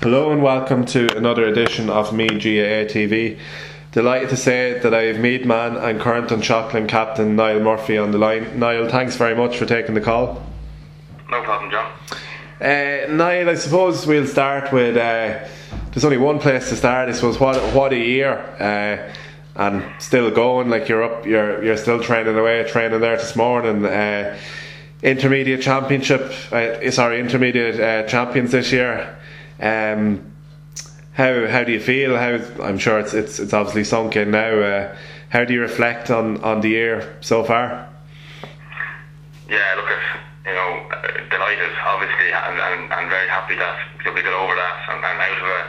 Hello and welcome to another edition of Meath GAA TV. Delighted to say that I have Meath man and current and Dunshaughlin captain Niall Murphy on the line. Niall, thanks very much for taking the call. No problem, John. Uh, Niall, I suppose we'll start with. Uh, there's only one place to start. I suppose what what a year, uh, and still going. Like you're up, you're you're still training away, training there this morning. Uh, intermediate championship, uh, sorry, intermediate uh, champions this year. Um, how how do you feel? How I'm sure it's it's it's obviously sunk in now. Uh, how do you reflect on, on the year so far? Yeah, look, at you know, delighted, obviously, and, and, and very happy that we got over that and, and out of a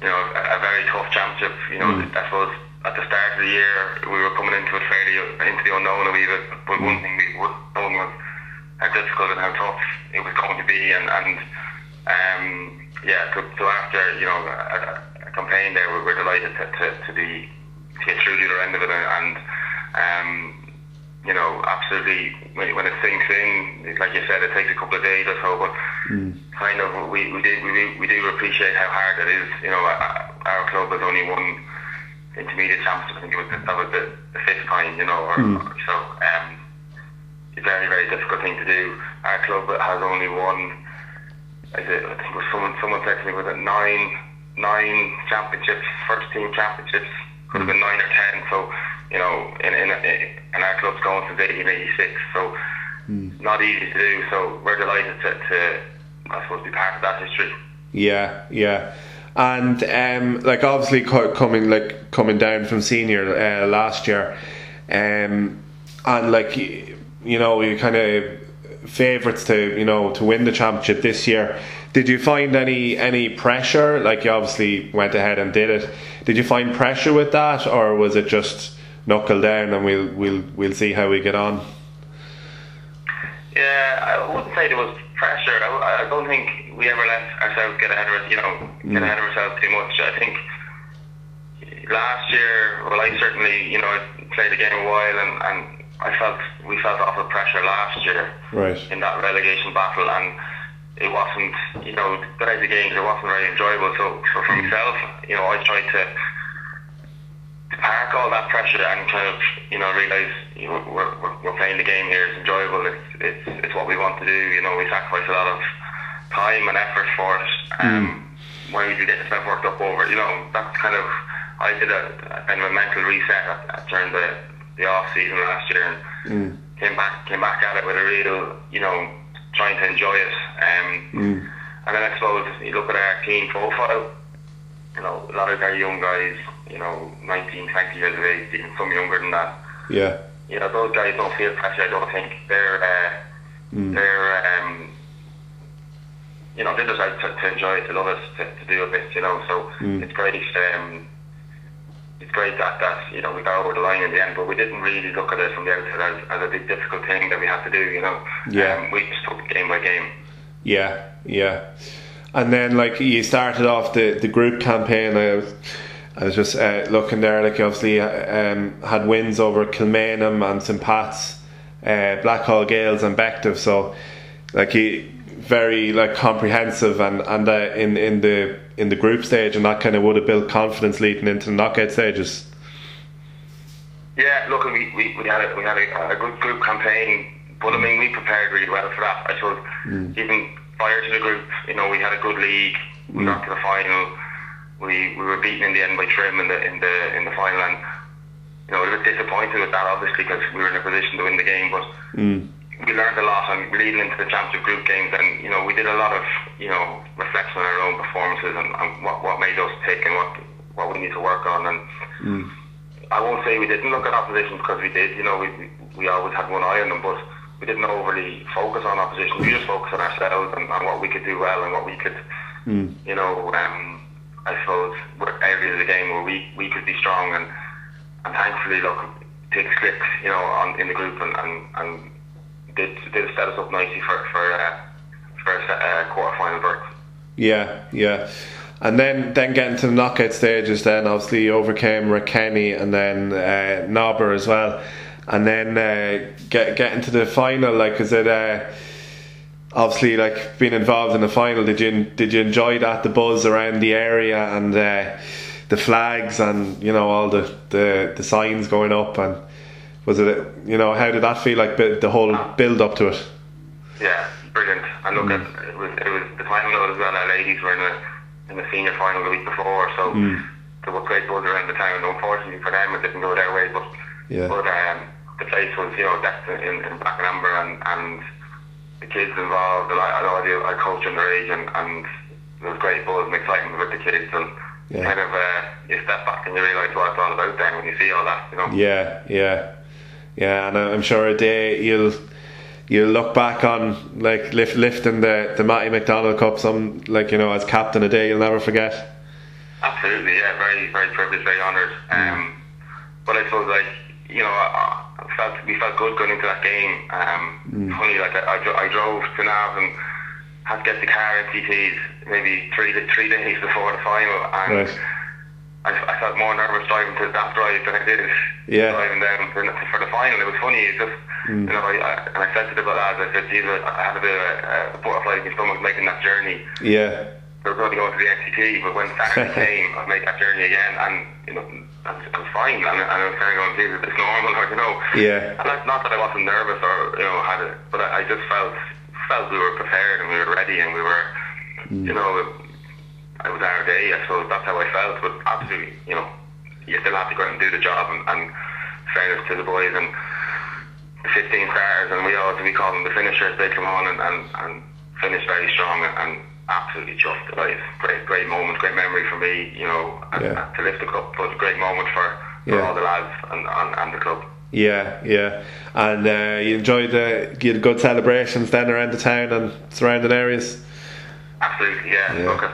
you know a, a very tough championship. You know, mm. I suppose at the start of the year we were coming into it fairly into the unknown a wee bit, but mm. one thing we would known was how difficult and how tough it was going to be, and and um, yeah, so, so after you know a, a campaign there, we were delighted to, to, to be to get through the other end of it, and, and um, you know, absolutely when, when it sinks in, like you said, it takes a couple of days or so, but mm. kind of we we do we, we do appreciate how hard it is. You know, our club has only won intermediate championship. I think it was that was the, the fifth time. You know, or, mm. so um, it's a very very difficult thing to do. Our club has only won I think it was someone someone said to me was it nine nine championships, first team championships, could have been nine or ten. So you know, in in, in our club's going since 1886, so mm. not easy to do. So we're delighted to, to I suppose be part of that history. Yeah, yeah. And um, like obviously coming like coming down from senior uh, last year, um, and like you know you kind of favourites to you know to win the championship this year. Did you find any any pressure? Like you obviously went ahead and did it. Did you find pressure with that, or was it just knuckle down and we'll we'll we'll see how we get on? Yeah, I wouldn't say there was pressure. I, I don't think we ever let ourselves get ahead of us. You know, get mm. ahead of ourselves too much. I think last year, well, I certainly you know I played the game a while and. and I felt we felt awful pressure last year right. in that relegation battle, and it wasn't, you know, the guys of games, it wasn't very enjoyable. So, so for mm. myself, you know, I tried to, to park all that pressure and kind of, you know, realise you know, we're, we're, we're playing the game here. It's enjoyable. It's, it's it's what we want to do. You know, we sacrifice a lot of time and effort for it. Um, mm. Why would you get yourself worked up over? You know, that's kind of I did a, a kind of a mental reset at, at, during the the off season last year and mm. came back came back at it with a real you know trying to enjoy it. Um, mm. And then I suppose you look at our team profile. You know, a lot of our young guys, you know, 19, 20 years of age, even some younger than that. Yeah. You know, those guys don't feel pressure. I don't think they're uh, mm. they're um, you know they're just out to, to enjoy it, to love it, to, to do a bit. You know, so mm. it's great. Um, it's great that, that you know we got over the line in the end, but we didn't really look at it from the outset as, as a big difficult thing that we had to do. You know, yeah, um, we just took it game by game. Yeah, yeah, and then like you started off the the group campaign. I was, I was just uh, looking there, like you obviously uh, um, had wins over Kilmainham and St Pat's, uh, Blackhall Gaels and Bective. So, like he very like comprehensive and and uh, in in the in the group stage, and that kind of would have built confidence leading into the knockout stages. Yeah, look, we, we, we had a, we had a, a good group campaign, but I mean we prepared really well for that. I suppose mm. even prior to the group, you know, we had a good league. We mm. got to the final. We we were beaten in the end by Trim in the in the in the final, and you know, a bit disappointed with that, obviously, because we were in a position to win the game, but. Mm we learned a lot and leading into the championship group games and you know we did a lot of you know reflection on our own performances and, and what, what made us tick and what what we need to work on and mm. I won't say we didn't look at opposition because we did you know we, we always had one eye on them but we didn't overly focus on opposition we just focused on ourselves and, and what we could do well and what we could mm. you know um, I suppose areas of the game where we, we could be strong and and thankfully look take slips you know on in the group and, and, and did did set us up nicely for for uh, for a uh, quarter berth. Yeah, yeah. And then, then getting to the knockout stages, then obviously you overcame Rathkenny and then uh, Nobber as well, and then uh, get getting to the final. Like, is it? Uh, obviously, like being involved in the final, did you did you enjoy that the buzz around the area and uh, the flags and you know all the, the the signs going up and was it you know how did that feel like the whole build up to it? Yeah, brilliant. And look, mm. it, was it was the final as well. Our ladies were in the in the senior final the week before, so mm. there was great buzz around the town. Unfortunately for them, it didn't go their way, but yeah. but um, the place was you know that's in, in black and amber and and the kids involved, and I, I know I, do, I coach underage, and, and there was great buzz and excitement with the kids, and yeah. kind of uh, you step back and you realise what it's all about then when you see all that, you know. Yeah, yeah, yeah, and I'm sure a day you'll you'll look back on like lift, lifting the the Matty McDonald Cup, some like you know as captain a day you'll never forget. Absolutely, yeah, very very privileged, very honoured. Um, but I suppose like you know. I, felt we felt good going into that game. Um, mm. Funny, like I, I, I drove to Nav and had to get the car NCTs maybe three three days before the final, and right. I, I felt more nervous driving to that drive than I did yeah. driving down for, for the final. It was funny. It's just mm. you know, I, I, and I said to the lads, I said, "Jesus, I had a bit of a, a butterfly in my stomach making that journey." Yeah. We were going to go to the NCT, but when Saturday came, I'd make that journey again, and you know, I was, I was fine. And, and I was kind of going, "Jesus, it's normal," or you know. Yeah. And that's not that I wasn't nervous or you know had it, but I, I just felt felt we were prepared and we were ready and we were, mm. you know, it was our day. I suppose that's how I felt. But absolutely, you know, you still have to go out and do the job and, and fairness to the boys and the 15 stars and we all we call them the finishers. They come on and and, and finish very strong and, and absolutely just great, great moment, great memory for me, you know, yeah. to lift the cup. But a great moment for, for yeah. all the lads and, and, and the club. Yeah, yeah, and uh, you enjoyed the you had good celebrations then around the town and surrounding areas. Absolutely, yeah. yeah. Look,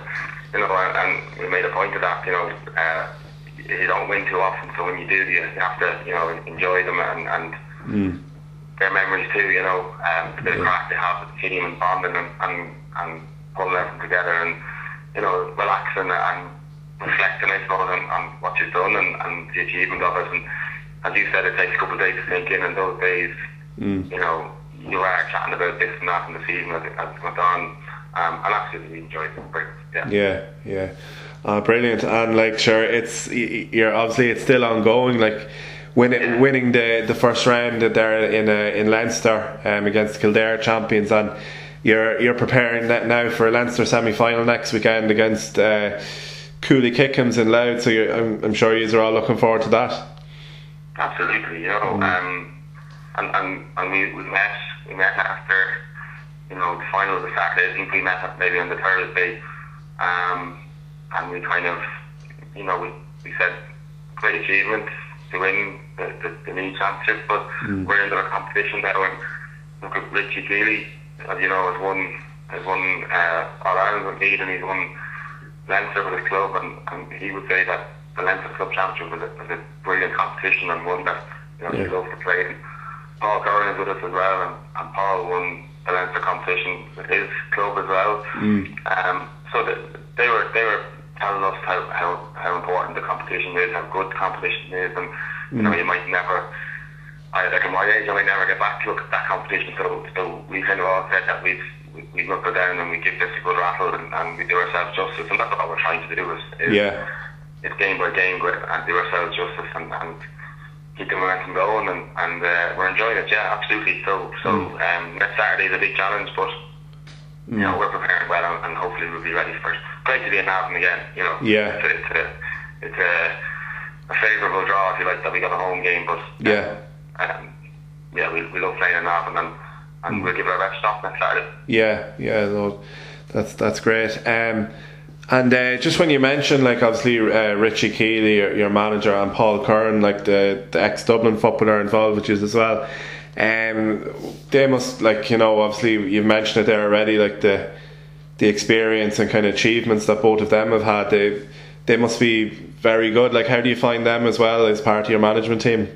you know, and we made a point of that. You know, uh, you don't win too often, so when you do, you have to, you know, enjoy them and, and mm. their memories too. You know, um, the yeah. crack they have with the team and bonding and and, and pulling everything together and you know relaxing and reflecting, I suppose, on, on what you've done and, and the achievement of it. And as you said, it takes a couple of days to sink in, and those days, mm. you know, you are chatting about this and that in the season as it, as it went on. Um, and absolutely. Yeah, yeah, yeah. Uh, brilliant, and like sure, it's you're obviously it's still ongoing. Like winning yeah. winning the the first round there in uh, in Leinster um, against Kildare champions, and you're you're preparing that now for a Leinster semi final next weekend against uh, Cooley Kickhams in Louth. So I'm, I'm, sure you are all looking forward to that. Absolutely, you know, mm. um, and, and and we, we met we met after you know the final of the Saturday. I think we met up maybe on the Thursday, um, and we kind of you know we, we said great achievement to win the, the, the new championship, but mm. we're into a competition now and look at Richie Kealy as you know, has won has won uh, All Ireland with Meath and he's won Leinster with his club, and, and he would say that the Leinster Club Championship was a, was a brilliant competition and one that you know yeah. he loves to play. And Paul Curran is with us as well, and, and Paul won the Leinster competition with his club as well. Mm. Um, so the, they were they were telling us how, how, how important the competition is, how good the competition is, and mm. you know mm. you might never I, like at my age, I might never get back to look at that competition. So, so we kind of all said that we'd we knuckle down and we give this a good rattle and, and we do ourselves justice. And that's what we're trying to do. Is, is yeah. It's game by game and do ourselves justice and, and keep the momentum going and, and uh, we're enjoying it. Yeah, absolutely. So so mm. um, next Saturday is a big challenge, but mm. you know we're preparing well and, and hopefully we'll be ready for it. Great to be in Navan again. You know. Yeah. It's a, it's a, it's a, a favourable draw if you like that we got a home game, but yeah um, yeah, we, we love playing in Navan and, and we'll give it our best shot next Saturday. Yeah, yeah, no, that's that's great. Um, and uh, just when you mentioned, like obviously uh, Richie Kealy, your, your, manager, and Paul Curran, like the, the ex Dublin footballer involved with you as well, um, they must like you know obviously you've mentioned it there already, like the the experience and kind of achievements that both of them have had. They they must be very good. Like how do you find them as well as part of your management team?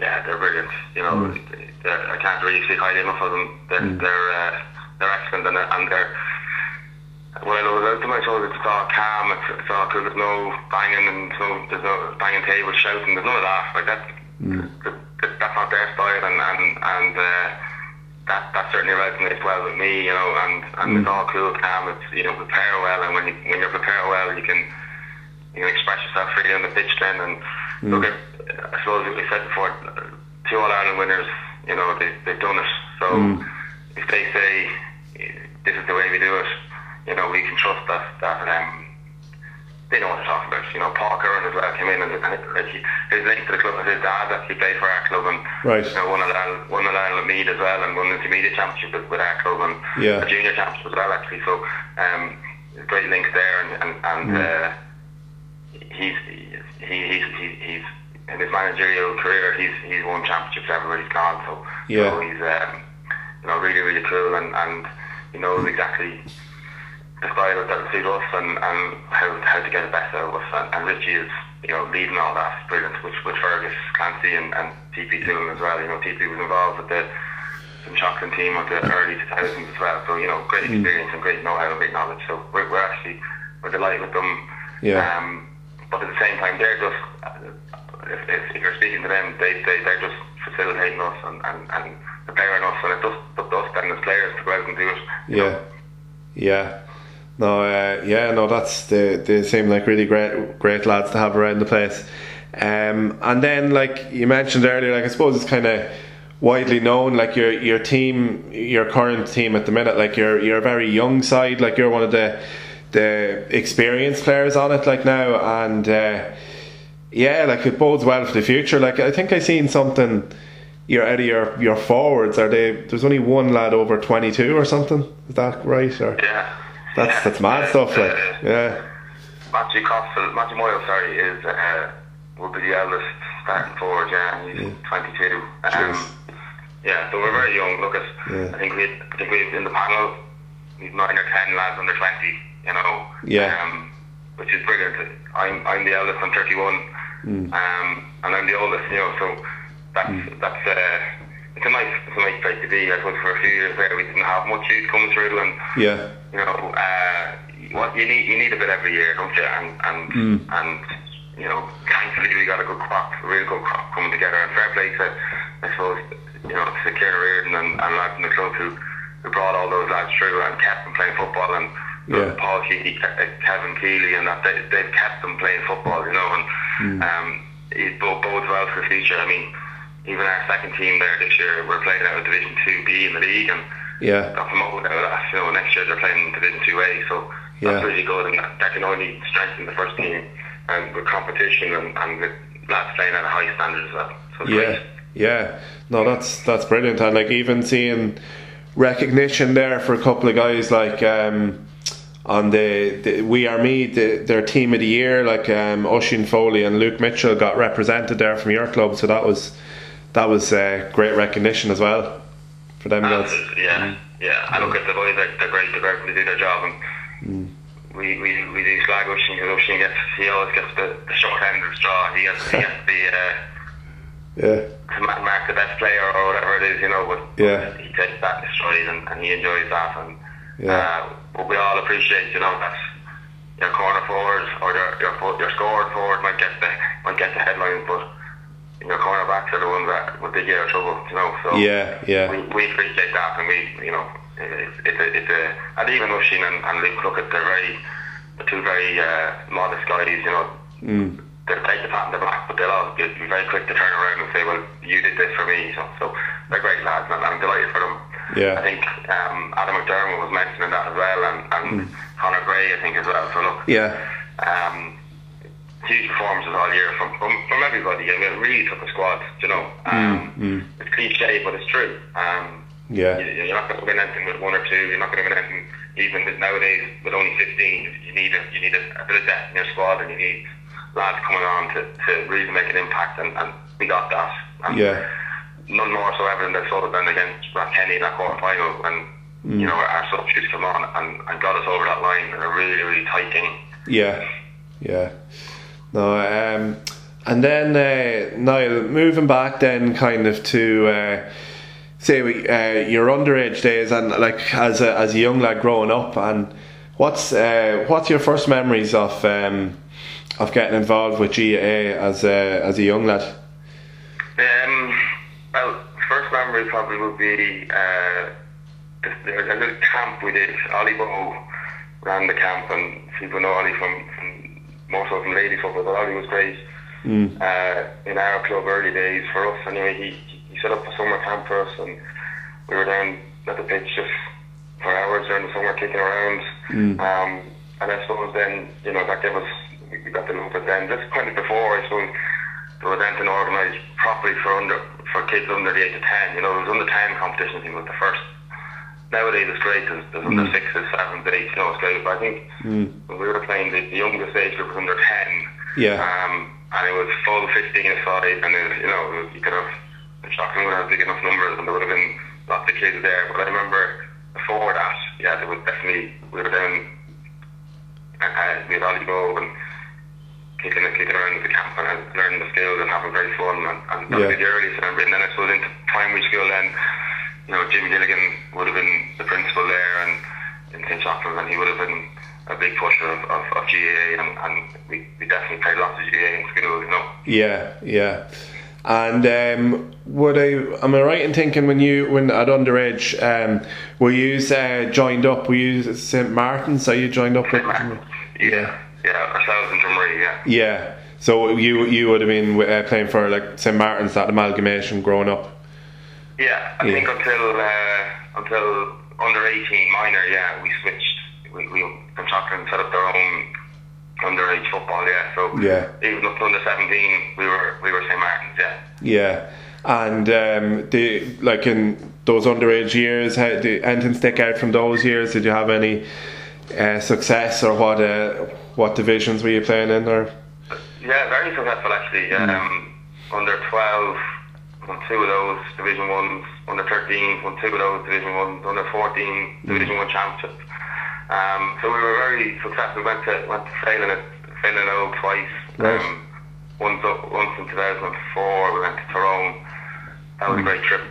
yeah, they're brilliant. You know, mm. I can't really say highly enough of them. They're mm. they're, uh, they're excellent and, and they're. When I was out to my it's all calm. It's, it's all cool. There's no banging and there's no, there's no banging tables, shouting. There's none of that. Like that, mm. that, that's not their style. And and and uh, that that certainly resonates well with me, you know, and, and Mm. it's all cool, calm. It's you know prepare well, and when you when you prepare well, you can you can express yourself freely on the pitch then. And Mm. look at I suppose we said before, two All Ireland winners, you know, they they've done it. So Mm. if they say this is the way we do it, you know, we can trust that that um. They know what they're talking about. You know, Paul Curran as well came in and, and like, he- his link to the club was his dad actually played for our club and Right. you know, won a Ireland, won an Ireland Meath as well and won the intermediate championship with, with our club and Yeah. a junior championship as well actually. So um, great links there and and, and uh, he's he, he's he, he's in his managerial career he's he's won championships everywhere he's gone. So Yeah. so he's um, you know really really cool and and he knows exactly the style that suit us and, and how, how to get the best out of us. And, and Richie is, you know, leading all that. Brilliant. With, with Fergus, Clancy and, and TP Toon as well. You know, TP was involved with the. Chocolate team of the early 2000s as well. So, you know, great experience and great know-how and great knowledge. So we're, we're actually, we're delighted with them. Yeah. Um, but at the same time, they're just, if, if, if you're speaking to them, they, they, they're just facilitating us and, and, and preparing us. And just up to us then as players to go out and do it. you know. Yeah, yeah. No, uh, yeah, no, that's they. They seem like really great, great lads to have around the place. Um, and then, like you mentioned earlier, like I suppose it's kind of widely known, like your your team, your current team at the minute, like you're you're a very young side, like you're one of the the experienced players on it, like now, and uh, yeah, like it bodes well for the future. Like I think I seen something. You're out of your your forwards. Are they? There's only one lad over twenty two or something. Is that right? Or Yeah. That's Yeah. that's mad stuff. Like Uh, yeah, Matthew Costello, Matthew Moyle, sorry, is uh, will be the eldest starting forward. Yeah, and he's 22. Um, yeah, so we're very young. Look at, Yeah. I think we, I think we've in the panel, we've nine or ten lads under 20. You know. Yeah. Um, which is brilliant. I'm I'm the eldest. I'm 31. Mm. Um, and I'm the oldest. You know, so that's that's uh, it's a nice it's a nice place to be. I suppose for a few years there we didn't have much youth coming through and yeah, you know, uh, what you need you need a bit every year, don't you? And and Mm. and you know, thankfully we got a good crop, a real good crop coming together. And fair play to, I suppose, you know, to Kieran Reardon and, and lads in the club who who brought all those lads through and kept them playing football. And Yeah. Paul Kealy, Kevin Kealy, and that they, they've kept them playing football. You know, and Mm. um, it bo- bodes well for the future. I mean. Even our second team there this year, we're playing out of Division Two B in the league, and yeah, got promoted out of that. You know, next year they're playing Division Two A, so Yeah. that's really good, and that, that can only strengthen the first team and with competition and, and with lads playing at a high standard as well. So it's yeah, great. yeah. No, that's that's brilliant. And like even seeing recognition there for a couple of guys like um, on the, the We Are Me, the, their team of the year, like um, Oisín Foley and Luke Mitchell got represented there from your club. So that was that was uh, great recognition as well for them guys. Uh, yeah, yeah. I look at the boys; they're, they're great. They're great. They do their job, and Mm. we, we we do slag Oisín because Oisín gets he always gets the, the short end of the straw. He gets he gets the uh, Yeah, to mark the best player or whatever it is, you know. But Yeah. he takes that stride and, and he enjoys that, and Yeah. uh, we all appreciate, you know, that's your corner forward or your your your scored forward might get the might get the headlines, but your cornerbacks are the ones that will dig you out of trouble, you know. So yeah, yeah, we, we appreciate that, and we, you know, it's, it's a, it's a, and even Oisín and, and Luke, look at they're very, two very uh, modest guys, you know. mm. They'll take the pat on the back, but they'll all be very quick to turn around and say, "Well, you did this for me." So, so they're great lads, and I'm delighted for them. Yeah. I think um, Adam McDermott was mentioning that as well, and, and Conor Gray, I think, as well. So look, yeah, um, huge performances all year from, from, from everybody. I mean, it really took a squad, you know. Um, It's cliche, but it's true. Um, yeah, you, you're not going to win anything with one or two. You're not going to win anything even with- nowadays with only 15. You need a, you need a, a bit of depth in your squad, and you need lads coming on to, to really make an impact, and, and we got that. And yeah, None more so evident than sort of than against Kenny in that quarter final when you know our, our substitutes come on and, and got us over that line in a really really tight game. yeah, yeah. No, um, and then uh, Niall, moving back then kind of to uh, say uh, your underage days and like as a as a young lad growing up, and what's uh, what's your first memories of um, of getting involved with GAA as a as a young lad? Um, well, first memory memory probably would be uh, there's a little camp we did. Ollie Bow ran the camp, and people know Ollie from, from more so from lady football, but Ollie was great. Mm. Uh, in our club early days for us anyway he, he set up a summer camp for us and we were down at the pitch just for hours during the summer kicking around mm. um, and I suppose then you know that gave us we got the but then just kind of before I suppose there was anything organised properly for under for kids under the age of 10 you know there was under 10 competition thing was the first nowadays it's great there's, there's mm. under 6s 7s 8s you know it's great but I think mm. when we were playing the, the youngest age group was under 10 yeah um, and it was full 15 aside, and it, you know, you could have, shocking would have big enough numbers, and there would have been lots of kids there. But I remember before that, yeah, there was definitely, we were down, uh, we had Ollie and kicking, kicking around the camp and learning the skills and having great fun, and, and that yeah. was the earliest I remember. And then I suppose into primary school, then, you know, Jimmy Gilligan would have been the principal there, and in St. John's, and he would have been a big pusher of, of, of GAA, and, and we, we definitely played lots of GAA in school, you know. Yeah, yeah. And um, would I am I right in thinking when you when at underage um, were you uh, joined up? Were you St Martin's? Are you joined up with? Yeah, yeah, ourselves in Drumree, yeah. Yeah. So you you would have been uh, playing for like St Martin's that amalgamation growing up. Yeah, I yeah. think until uh, until under eighteen minor, yeah, we switched we, we contracted and set up their own underage football. Yeah, so yeah, even up to under seventeen, we were we were St Martin's. Yeah. Yeah, and um, the like in those underage years, how, did anything stick out from those years? Did you have any uh, success, or what uh, what divisions were you playing in? Or yeah, very successful actually. Mm. Um, under twelve, won two of those Division ones. Under thirteen, won two of those Division ones. Under fourteen, mm. Division one championships. Um, so we were very successful. We went to went to sailing at Féile na nÓg twice. Right. Um, once once in 2004 we went to Tyrone. That was mm. a great trip.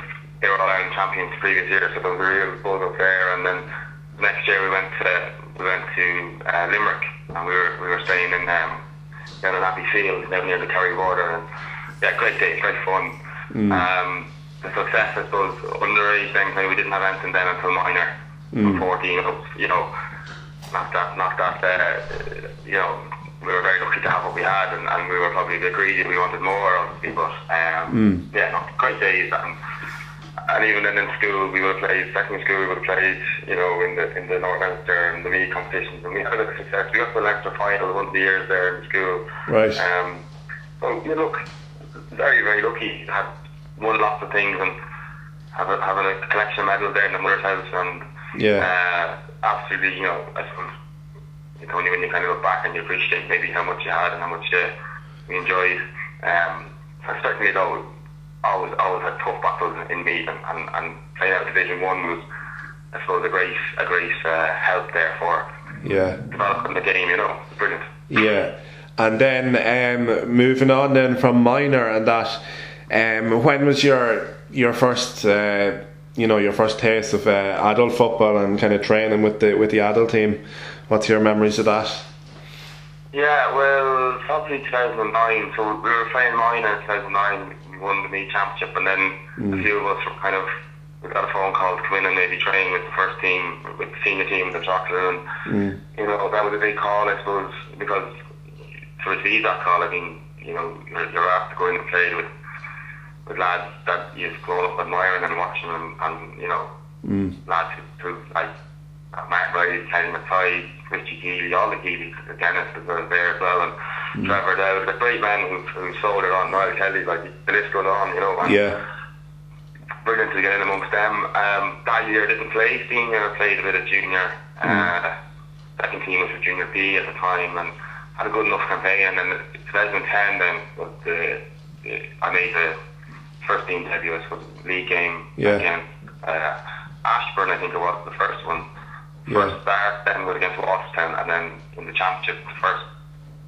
They were all Ireland champions the previous year, so there was a real buzz up there. And then next year we went to we went to uh, Limerick, and we were we were staying in um, down in Abbeyfeale, down near the Kerry border. And yeah, great day, great fun. Mm. Um, the success, I suppose, underage then, we didn't have anything then until minor mm. 14 up, you know, not that, not that, uh, you know, we were very lucky to have what we had, and, and we were probably a bit greedy. We wanted more, obviously, but um, mm. yeah, no, great days. And, and even then in school, we would have played secondary school. We would have played, you know, in the in the North Leinster and the league competitions, and we had a bit of success. We got to the Leinster final one of the years there in school. Right. Um, so you know, look very very lucky. Had won lots of things and have a, having a collection of medals there in the mother's house and yeah. Uh, absolutely, you know, I suppose it's only when you kind of look back and you appreciate maybe how much you had and how much uh, you enjoyed. Um, I certainly though always always had tough battles in me and, and, and playing out Division One was I suppose a great a great uh, help there for yeah developing the game. You know, brilliant. Yeah, and then um, moving on then from minor and that. Um, when was your your first uh, you know your first taste of uh, adult football and kind of training with the with the adult team. What's your memories of that? Yeah, well, probably 2009. So we were playing minor in 2009. We won the Meath Championship, and then mm. a few of us were kind of we got a phone call to come in and maybe train with the first team, with the senior team, the chocolate, and mm. you know that was a big call, I suppose, because to receive that call, I mean, you know, you're, you're asked to go in and play with with lads that you've grown up admiring and watching them, and you know, mm. lads who, who like Mark Riley, Kenny McTighe, Richie Kealy, all the Kealys, Dennis was there as well, and mm. Trevor Dowd, the great men who, who sold it on, Niall Kelly, like the list goes on, you know. And yeah. Brilliant to get in amongst them. Um, that year I didn't play senior, I played a bit of junior. Mm. Uh, second team was for junior B at the time, and had a good enough campaign. And then 2010 then was the, the I made the first team debut was the league game yeah. against uh, Ashbourne, I think it was the first one. First yeah. start, then was against Walterstown, and then in the championship, the first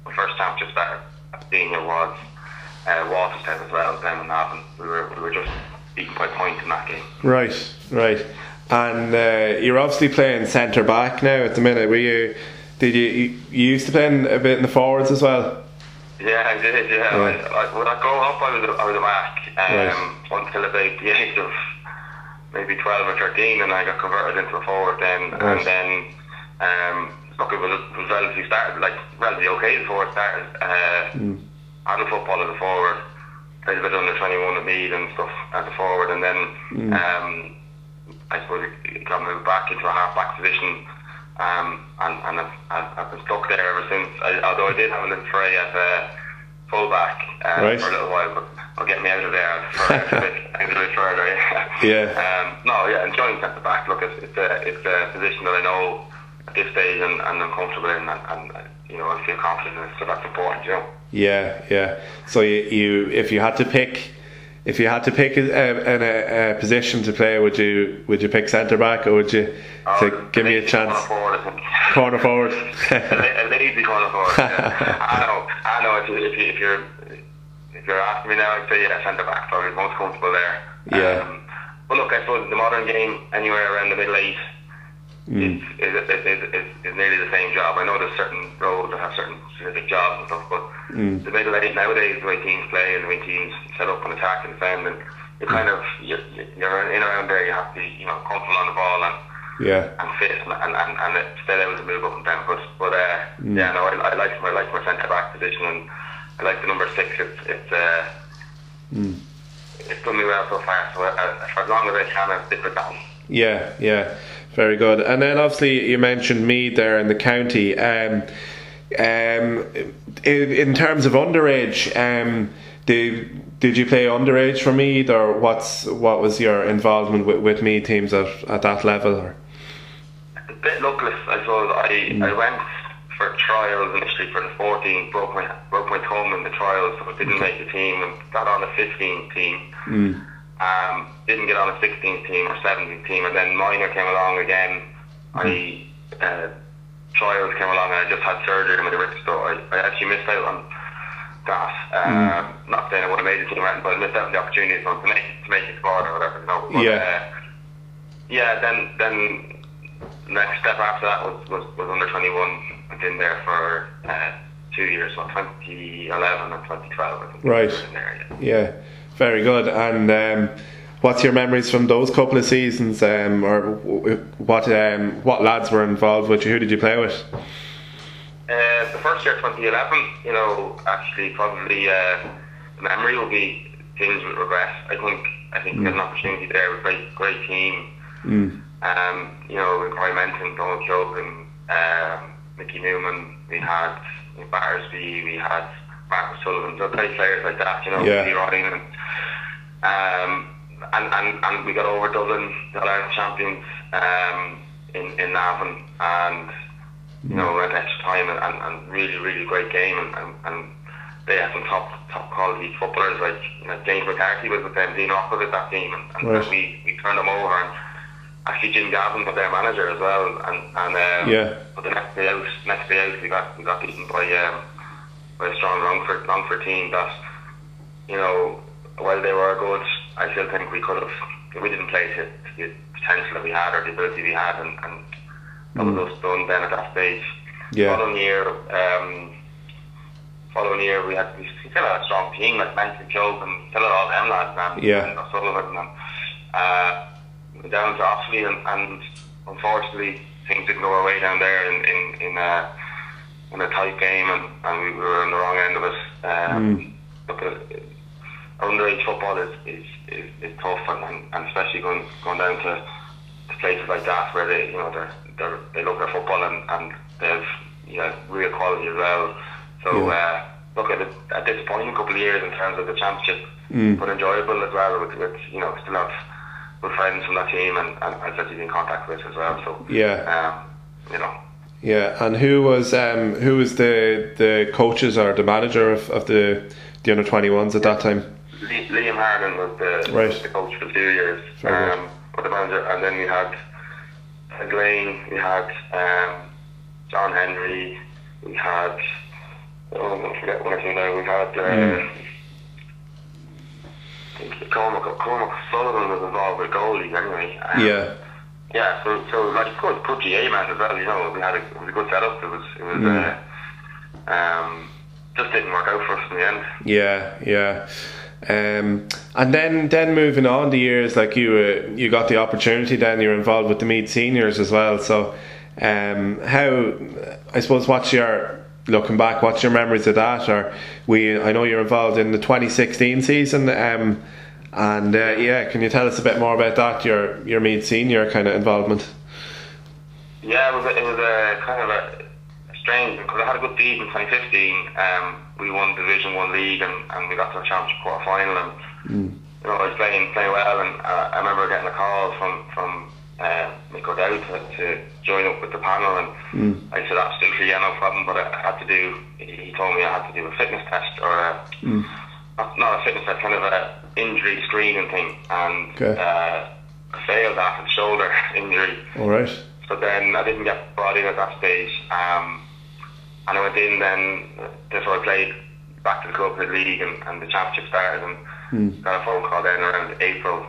the first championship start at senior was uh, Walterstown as well. Then and that, and we were we were just beaten by points in that game. Right, right. And uh, you're obviously playing centre back now at the minute. Were you? Did you, you, you used to play a bit in the forwards as well? Yeah, I did. Yeah, yeah. I, I, when I grew up, I was a, I was a back um, right. until about the age of maybe 12 or 13, and I got converted into a forward then, Right. and then um, look, it was, it was relatively started like relatively okay. The forward started. Uh, Mm. on football as a forward, played a bit under 21 at Meath and stuff as a forward, and then Mm. um, I suppose it, it got moved back into a half back position. Um, and and I've, I've, been stuck there ever since. I, although I did have a little try as a full back uh, Right. for a little while, but I'll get me out of there for a bit, a bit further. Yeah. Yeah. Um, no, yeah, enjoying centre back. Look, it's, it's a it's a position that I know at this stage and, and I'm comfortable in, and, and uh, you know I feel confident in it. So that's important, you know. Yeah, yeah. So you, you if you had to pick, if you had to pick a, a, a, a position to play, would you would you pick centre back or would you Oh, to give me a chance? Corner forward, I think. Corner forward. a, la- a lazy corner forward. Yeah. I know. I know. If, you, if, you, if you're if you're asking me now, I'd say yeah, centre back. Probably the most comfortable there. Yeah. Um, but look, I suppose the modern game, anywhere around the middle eight, Mm. is, is, is, is, is, is nearly the same job. I know there's certain roles that have certain specific jobs and stuff, but Mm. the middle eight nowadays, the way teams play and the way teams set up and attack and defend, and you kind of you're, you're in around there. You have to be you know comfortable on the ball and yeah, and fit and and, and, and stay able to move up and down. But but uh, yeah, no, I, I like my I like my centre back position and I like the number six. It's it's uh, it's done me well so far. So uh, for as long as I can, I'll stick with that. one. yeah, yeah. Very good. And then obviously you mentioned me there in the county. Um, um, in, in terms of underage, um, did did you play underage for Meath, or what's what was your involvement with, with Meath teams at, at that level? Or? A bit luckless, I suppose. I I went for trials initially for the 14, broke my broke my thumb in the trials, so I didn't make the team and got on the 15 team. Mm. Um, didn't get on a 16 team or 17th team, and then minor came along again. I uh, trials came along, and I just had surgery on my wrist, so I, I actually missed out on that. Um, Not saying I would have made it to the team, but I missed out on the opportunity so to make to make the squad or whatever. You know. But, Yeah. Uh, yeah. Then then next step after that was was, was under 21. I've been there for uh, two years, so 2011 and 2012. I. Right. In there, yeah. Yeah, very good. And um, what's your memories from those couple of seasons? Um, or what um, what lads were involved with you? Who did you play with? Uh, the first year, 2011, you know, actually probably uh, the memory will be things with regret. I think I think we had an opportunity there with a great great team. Mm. Um, you know, with Roy Menton, Donal Keogan, um, Mickey Newman, we had Battersby, we had Marcus Sullivan, so great players like that, you know, Yeah. Lee Ryan and um, and, and, and we got over Dublin, the Ireland champions um, in, in Navan, and you know, went extra time and, and, and really, really great game, and, and, and they had some top top quality footballers like you know, James McCarthy was with them, Dean Rock was with that team, and, and Right. we, we turned them over, and actually Jim Gavin was their manager as well, and and um, Yeah. but the next day out, next day out, we got we got beaten by um, by a strong Longford Longford team that you know while they were good, I still think we could have we didn't play to, to the potential that we had or the ability we had, and, and that was us done then at that stage. Yeah. Following year, um, following year we had we still had a strong team like Manchester Kills and still had all them lads and, Yeah. and O'Sullivan and uh, down to Offaly and, and unfortunately things didn't go our way down there in in, in a in a tight game and, and we were on the wrong end of it. Um, Look, uh, underage football is is, is, is tough and, and, and especially going going down to, to places like that where they you know they're, they're they love their football and, and they have you know, real quality as well. So Yeah. uh, look at a, a disappointing couple of years in terms of the championship, Mm. but enjoyable as well with, with you know still have good friends from that team and, and I said he's in contact with as well. So Yeah. um, you know. Yeah, and who was um, who was the the coaches or the manager of, of the the under twenty ones at that time? Li- Liam Harnan was the, Right. the coach for two years, Very um, or the manager, and then we had Ed Lane, we had um, John Henry, we had oh, to forget one or two now. We had uh, Mm. I think Cormac, Cormac Sullivan was involved with goalies anyway. Um, Yeah, yeah, so so like good good GAA man as well. You know, we had a, it was a good setup. It was it was Mm. uh, um, just didn't work out for us in the end. yeah, yeah. Um, and then then moving on the years, like you uh, you got the opportunity. Then you're involved with the Meath seniors as well. So um, how I suppose what's your looking back? What's your memories of that? Or we I know you're involved in the 2016 season. Um, and uh, yeah, can you tell us a bit more about that? Your your Meath senior kind of involvement. Yeah, it was it was a kind of a strange because I had a good season in 2015. Um, we won Division One league and, and we got to the championship quarter final and mm. you know I was playing playing well and uh, I remember getting a call from from uh, Mick O'Dowd to, to join up with the panel and mm. I said absolutely yeah no problem but I, had to do he told me I had to do a fitness test or a, mm. not, a fitness test kind of a injury screening thing and okay. uh, I failed that and shoulder injury. All right. So then I didn't get brought in at that stage. Um, and I went in then, so I played back to the club, the league, and, and the championship started, and mm. got a phone call then around April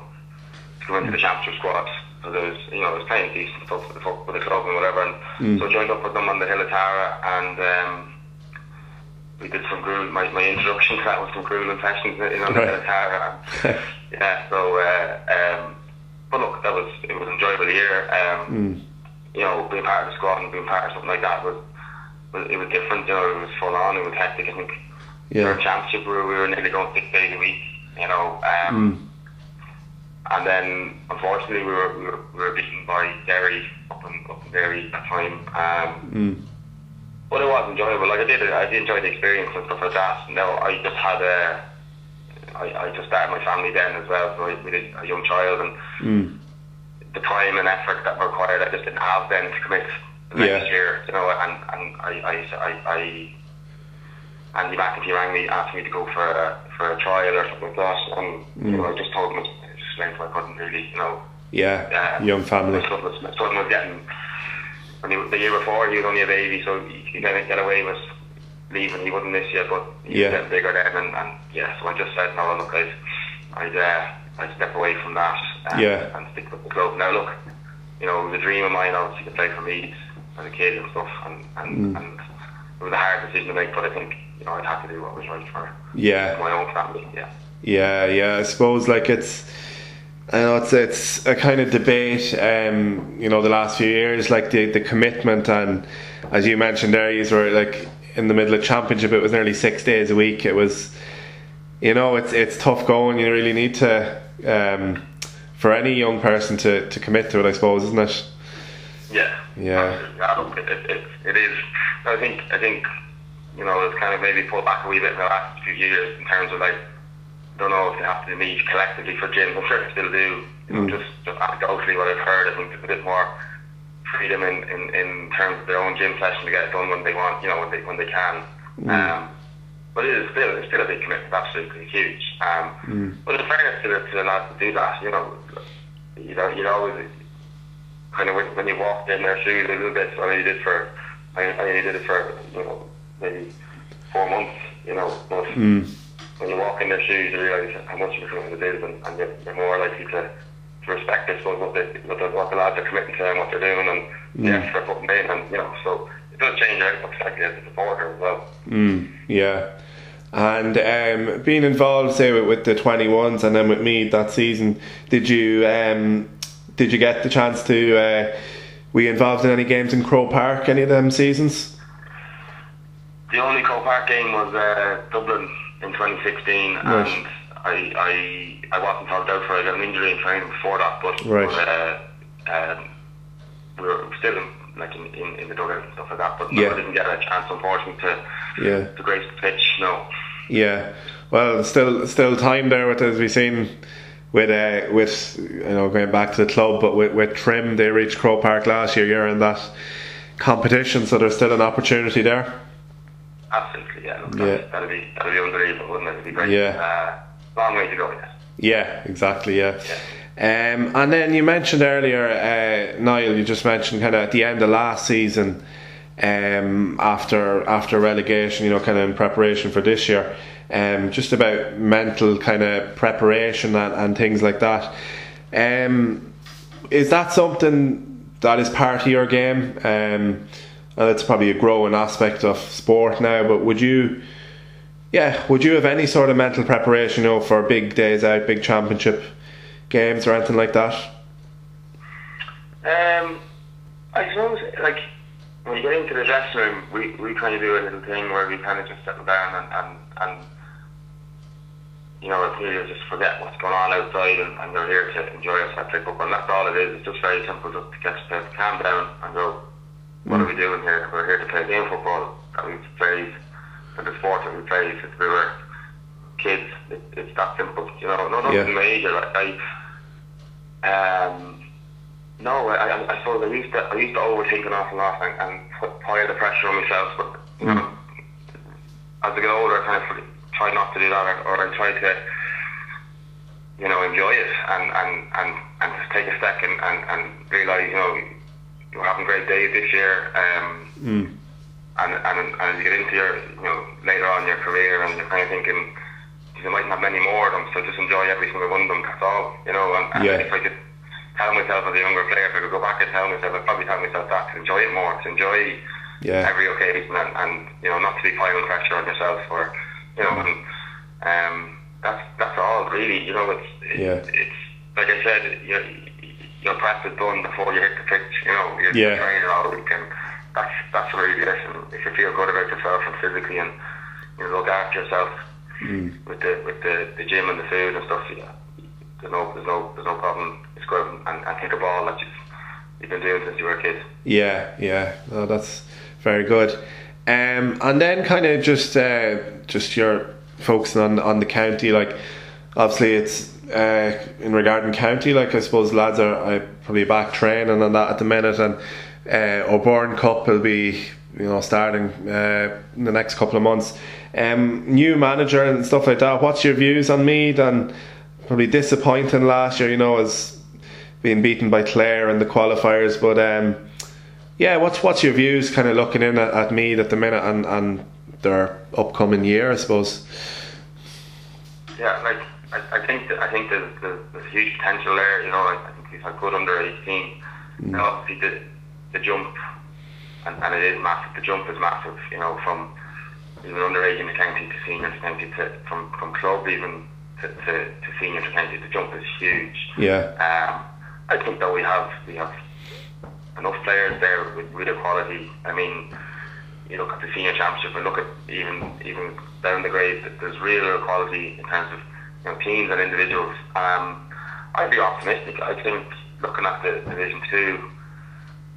to go into the championship squad. So there was, you know, I was playing decent stuff with the, with the club and whatever, and mm. so I joined up with them on the Hill of Tara, and um, we did some gruel. My, my introduction to that was some grueling sessions in on the Hill of Tara. yeah, so uh, um, but look, that was it was an enjoyable year. Um, mm. You know, being part of the squad and being part of something like that was it was different. Know, it was full on. It was hectic. I think yeah. for a championship, we were, we were nearly going six days a week. You know, um, mm. and then unfortunately, we were, we were we were beaten by Derry up in up in Derry at that time. Um, mm. But it was enjoyable. Like I did, I did enjoy the experience and stuff like that. No, I just had a. I, I just started my family then as well, so I, we did a young child and mm. the time and effort that were required, I just didn't have then to commit the yeah. next year, you know, and, and I, I, I, I Andy McEntee rang me, asked me to go for a, for a trial or something like that, and mm. you know, I just told him, I just explained I couldn't really, you know. Yeah, uh, young family. My son was, my son was getting, when he, the year before he was only a baby, so he, kind of get away with leaving. He wouldn't miss yet, but he yeah. was getting bigger then, and, and yeah, so I just said, no, look, I'd, I'd, uh, I'd step away from that and, yeah. and stick with the club. Now, look, you know, it was a dream of mine, obviously, to play for Meath as a kid and stuff, and and, mm. and it was a hard decision to make, but I think you know I'd have to do what was right for yeah my own family. Yeah. Yeah, yeah. I suppose like it's. I know it's it's a kind of debate. Um, you know, the last few years, like the the commitment and as you mentioned there, you were like in the middle of championship. It was nearly six days a week. It was, you know, it's it's tough going. You really need to, um, for any young person to to commit to it. I suppose, isn't it? Yeah. Yeah. It, it, it is. I think. I think. You know, it's kind of maybe pulled back a wee bit in the last few years in terms of like. I don't know if they have to meet collectively for gyms. I'm sure they still do. Mm. just just anecdotally what I've heard, I think there's a bit more freedom in, in, in terms of their own gym session to get it done when they want, you know, when they when they can. Mm. Um, but it is still it's still a big commitment, absolutely huge. Um, mm. But in fairness to the, to the lads to do that, you know, you know, you always kind of when, when you walked in their shoes a little bit. So I only did for I, I only did it for you know maybe four months. You know, but mm. when you walk in their shoes, you realise how much of a commitment it is, and, and you're, you're more likely to, to respect, I suppose, what, they, what, the, what the lads are committing to and what they're doing, and mm. the effort putting in, and you know, so it does change your outlook slightly as a supporter as well. Mm. Yeah. And um, being involved, say, with, with the 21s and then with me that season, did you um, did you get the chance to? Uh, were you involved in any games in Croke Park any of them seasons? The only Croke Park game was uh, Dublin in 2016, right. and I, I I wasn't talked out for. I got an injury in training before that, but, right. but uh, um, we were still in, like in, in, in the dugout and stuff like that. But no, yeah. I didn't get a chance, unfortunately, to yeah. to grace the pitch. No. Yeah, well, still still time there with as we've seen with uh, with you know going back to the club, but with, with Trim, they reached Croke Park last year. You're in that competition, so there's still an opportunity there. Absolutely, yeah. Look, yeah. That'd be that'd be unbelievable, wouldn't it? It'd be great. Yeah. Uh, long way to go. Yeah. Yeah, exactly. Yeah. yeah. Um, and then you mentioned earlier, uh, Niall. You just mentioned kind of at the end of last season, um, after after relegation. You know, kind of in preparation for this year um, just about mental kind of preparation and, and things like that. Um, is that something that is part of your game? Um, and it's probably a growing aspect of sport now, but would you Yeah, would you have any sort of mental preparation, you know, for big days out, big championship games or anything like that? Um, I suppose like when you get into the dressing room, we, we kind of do a little thing where we kind of just settle down and and, and you know, really just forget what's going on outside and, and you're here to enjoy yourself, play football. And that's all it is. It's just very simple, just to get to calm down and go, what mm. are we doing here? We're here to play game football that we've played, and the sport that we played since we were kids. It, it's that simple, you know. No, nothing yeah. major. Like I, um, no, I, I, I suppose I used to I used to overthink an awful lot and, and put pile the pressure on myself. But you mm. know, as I get older, I kind of try not to do that, or, or I try to, you know, enjoy it and and and, and just take a second and and and realize, you know, you're having great days this year. Um, mm. And, and, and as you get into your, you know, later on in your career, and you're kind of thinking, you might have many more of them, so just enjoy every single one of them. That's all, you know. And, and yeah. if I could tell myself as a younger player, if I could go back and tell myself, I'd probably tell myself that to enjoy it more, to enjoy yeah. every occasion, and, and you know, not to be piling pressure on yourself or you know, and um, that's that's all really. You know, it's it, yeah. it's like I said, your is done before you hit the pitch. You know, you're yeah. training all week, and that's that's really it. And if you feel good about yourself and physically, and you know, look after yourself mm. with the with the, the gym and the food and stuff, yeah, there's no there's no there's no problem. It's go out and, and kick a ball that you've you've been doing since you were a kid. Yeah, yeah, no, that's very good. Um, and then kind of just uh, just your focusing on on the county, like obviously it's uh, in regarding county, like I suppose lads are uh, probably back training on that at the minute, and uh, Cup will be you know starting uh, in the next couple of months. Um, new manager and stuff like that. What's your views on Meath and probably disappointing last year? You know, as being beaten by Clare in the qualifiers, but um, yeah, what's what's your views, kind of looking in at, at Meath at the minute and and their upcoming year, I suppose. Yeah, like I, I think that, I think there's, there's, there's huge potential there. You know, I, I think we've had good under eighteen. Mm. And obviously the the jump, and, and it is massive. The jump is massive. You know, from even under age in the county to senior to county to from from club even to, to, to senior to county. The jump is huge. Yeah. Um, I think that we have we have enough players there with real quality. I mean, you look at the senior championship and look at even even down the grades. There's real quality in terms of you know, teams and individuals. Um, I'd be optimistic. I think looking at the Division Two,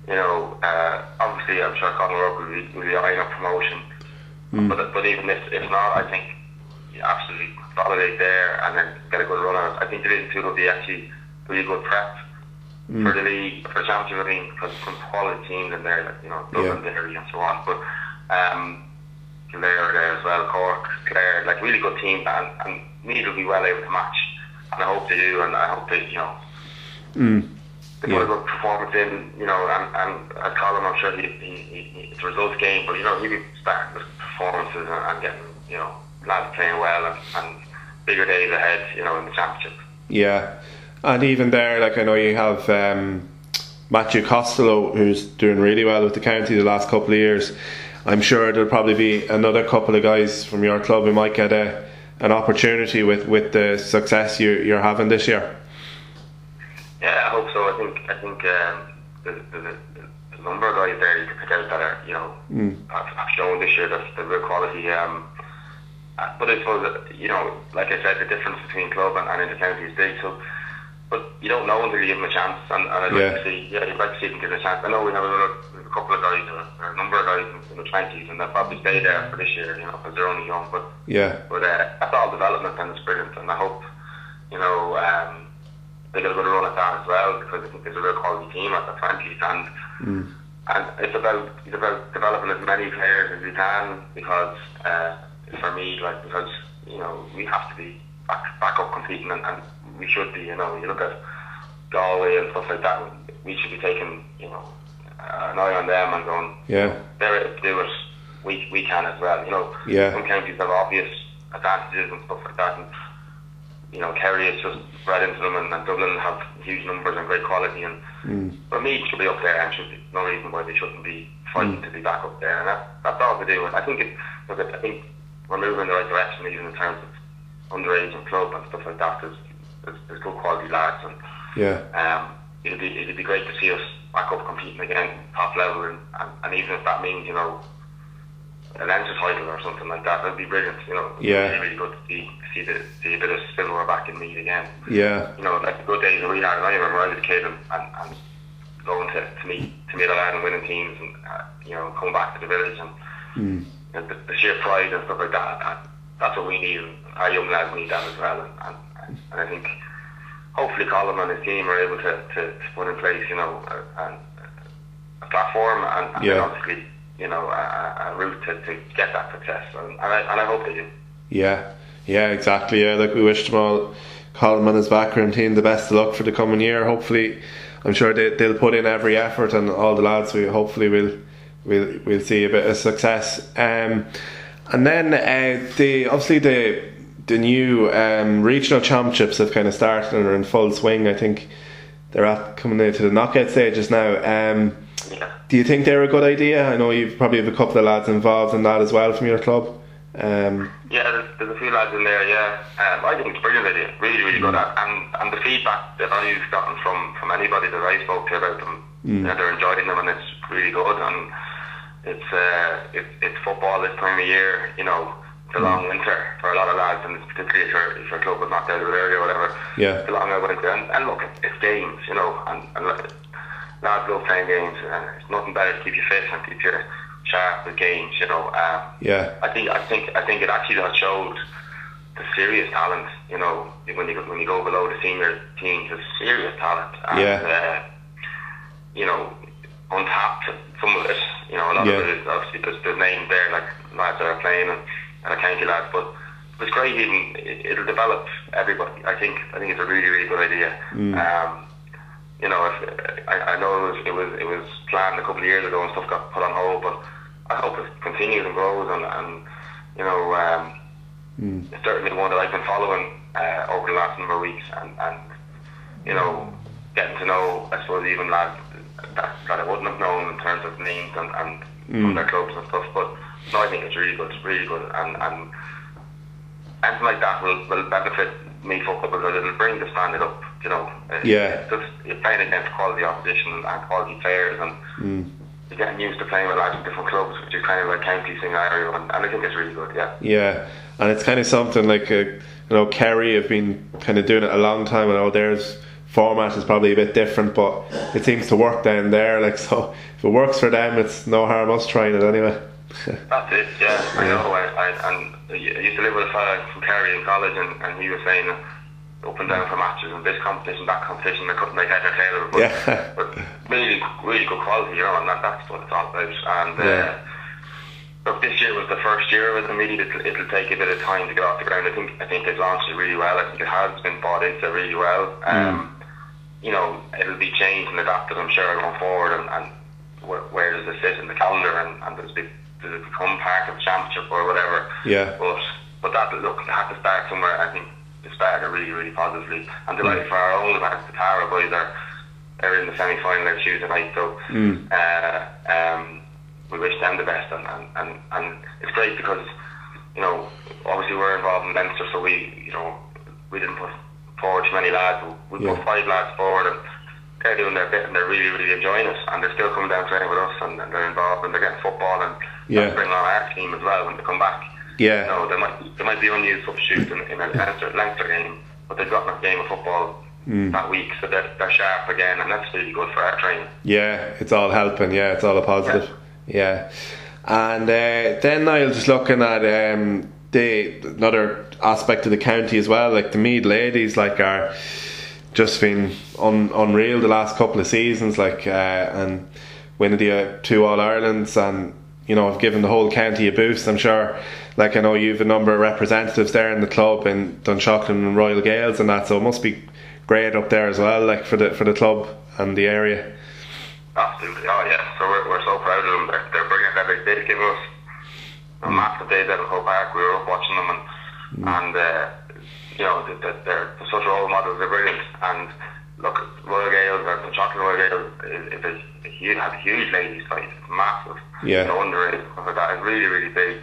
you know, uh, obviously I'm sure Conor will be, will be eyeing up promotion. Mm. But but even if if not, I think you absolutely consolidate there and then get a good run on. I think Division Two will be actually really good prep mm. for the league, for the championship. I mean, because some quality teams in there, like you know, Dublin, yeah. Derry, and so on. But um, Kildare there as well, Cork, Clare, like really good team, and, and Meath will be well able to match. And I hope they do, and I hope they, you know, mm. they put a good performance in, you know, and, and at Colm, I'm sure he, he, he, it's a results game, but you know, he'll be starting with performances and, and getting, you know, lads playing well and, and bigger days ahead, you know, in the championship. Yeah. And even there, like I know you have um, Matthew Costello, who's doing really well with the county the last couple of years. I'm sure there'll probably be another couple of guys from your club who might get a an opportunity with, with the success you're, you're having this year. Yeah, I hope so. I think I think um, there's, there's, a, a, number of guys there you can pick out that are you know mm. have, have shown this year that the real quality. Um, but I suppose you know, like I said, the difference between club and, and in the county is big. So but you don't know until you give them a chance. And, and I'd yeah. like to see, yeah, you'd like to see them give a chance. I know we have another a couple of guys, or, or a number of guys in, in the twenties, and they'll probably stay there for this year, you know, because they're only young. But yeah, but uh, that's all development and it's brilliant. And I hope, you know, um, they get a good run at that as well because I think there's a real quality team at the twenties, and mm. and it's about it's about developing as many players as we can because uh, for me, like because you know we have to be back back up competing and, and we should be. You know, you look at Galway and stuff like that. We should be taking, you know, an eye on them and going, yeah, they're able to do it. We we can as well. You know, yeah. some counties have obvious advantages and stuff like that. And, you know, Kerry is just bred into them, and, and Dublin have huge numbers and great quality. And mm. for me, should be up there, and should be no reason why they shouldn't be fighting mm. to be back up there. And that, that's all to do. And I think it. Look, I think we're moving in the right direction, even in terms of underage and club and stuff like that. There's, there's, there's good quality lads, and Yeah. um, it'd be it'd be great to see us back up competing again, top level, and, and, and even if that means you know an Leinster title or something like that, that'd be brilliant. You know, It'd be really, good to see see the see a bit of silver back in Meath again. Yeah. You know, like the good days that we had. I remember I was a kid and, and, and going to, to meet to meet a lad and winning teams, and uh, you know coming back to the village and Mm. you know, the, the sheer pride and stuff like that. that that's what we need. And our young lads need that as well. And, and, and I think hopefully Colm and his team are able to, to, to put in place, you know, a, a, platform and, and Yeah. obviously, you know, a, a route to, to get that success. And, and, I, and I hope they do. Yeah, yeah, exactly. Yeah, like we wish them all, Colm and his background team, the best of luck for the coming year. Hopefully, I'm sure they, they'll put in every effort, and all the lads. We hopefully will we'll we'll see a bit of success. Um, and then uh, the obviously the the new um, regional championships have kind of started and are in full swing. I think they're at coming into the knockout stages now. Um, Yeah. do you think they're a good idea? I know you've probably have a couple of lads involved in that as well from your club. Um, Yeah, there's, there's a few lads in there. Yeah, um, I think it's a brilliant idea. Really, really good. And and the feedback that I've gotten from from anybody that I spoke to about them, you know, they're enjoying them, and it's really good. And it's uh, it, it's football this time of year. You know, it's a long winter for a lot of lads, and particularly if your if your club was not it early or whatever. Yeah. it's a long winter. And, and look, it's games. You know, and, and look, lads love playing games. And it's nothing better to keep you fit and keep you sharp with games. You know. Um, yeah, I think I think I think it actually has showed the serious talent. You know, when you go- when you go below the senior teams, there's serious talent. And, Yeah. Uh, you know, untapped some of it. You know, a lot Yeah. of it is obviously there's, there's names there like lads that are playing and, and county lads, but it's great. Even it, it'll develop everybody. I think I think it's a really really good idea. Mm. Um, you know, if, I, I know it was it was it was planned a couple of years ago and stuff got put on hold, but I hope it continues and grows and, and you know, um, Mm. it's certainly the one that I've been following uh, over the last number of weeks and, and you know, getting to know I suppose even lads that, that I wouldn't have known in terms of names and, and from their clubs and stuff. But no, I think it's really good, it's really good and, and anything like that will, will benefit me football because it'll bring the standard up, you know. Yeah. it's Just you're playing against quality opposition and quality players and Mm. you're getting used to playing with lads of different clubs, which is kind of like county scenario and, and I think it's really good, yeah. yeah, and it's kind of something like uh, you know Kerry have been kind of doing it a long time. I know theirs format is probably a bit different, but it seems to work down there. Like so, if it works for them, it's no harm us trying it anyway. That's it, yeah. I know. I, I, and I used to live with a fella from Kerry in college, and, and he was saying uh, up and down for matches and this competition, that competition. they couldn't make head or tail of it, but, Yeah. but really, really good quality, you know, and that, that's what it's all about. And Yeah. uh, look, this year was the first year of it. Immediately, it'll, it'll take a bit of time to get off the ground. I think I think they've launched it really well. I think it has been bought into really well. Um, You know, it'll be changed and adapted, I'm sure, going forward. And, and where, where does it sit in the calendar? And, and does it, does it become part of the championship or whatever? Yeah. But but that look, had to start somewhere. I think it started really, really positively. And delighted for our own lads, the Tara boys are are in the semi final next Tuesday night. So Mm. uh, um, we wish them the best. And, and, and, and it's great because you know obviously we're involved in Leinster, so we you know we didn't put forward too many lads. We Yeah. put five lads forward and. They're doing their bit and they're really, really enjoying it, and they're still coming down training with us, and, and they're involved, and they're getting football, and Yeah. bringing on our team as well when they come back. Yeah. You know, there might they might be unused substitutes in, in a Leinster, Leinster game, but they've got enough game of football Mm. that week, so they're, they're sharp again, and that's really good for our training. Yeah, it's all helping. Yeah, it's all a positive. Yeah, and uh, then Niall just looking at um, the another aspect of the county as well, like the Meath ladies, like are just been un, unreal the last couple of seasons, like uh, and winning the uh, two All Irelands, and you know have given the whole county a boost. I'm sure. Like I know you've a number of representatives there in the club in Dunshaughlin and Royal Gaels and that, so it must be great up there as well, like for the for the club and the area. Absolutely, oh yeah. So we're, we're so proud of them. They're, they're brilliant. They, they give us a massive day at Croke Park. We were up watching them, and and uh, you know they, they, they're such role models. They're brilliant. And look, Royal Gaels or the Chocolate Royal Gaels a, a huge, have a huge ladies' side. It's massive. Yeah. You know, underage stuff like that. It's really, really big.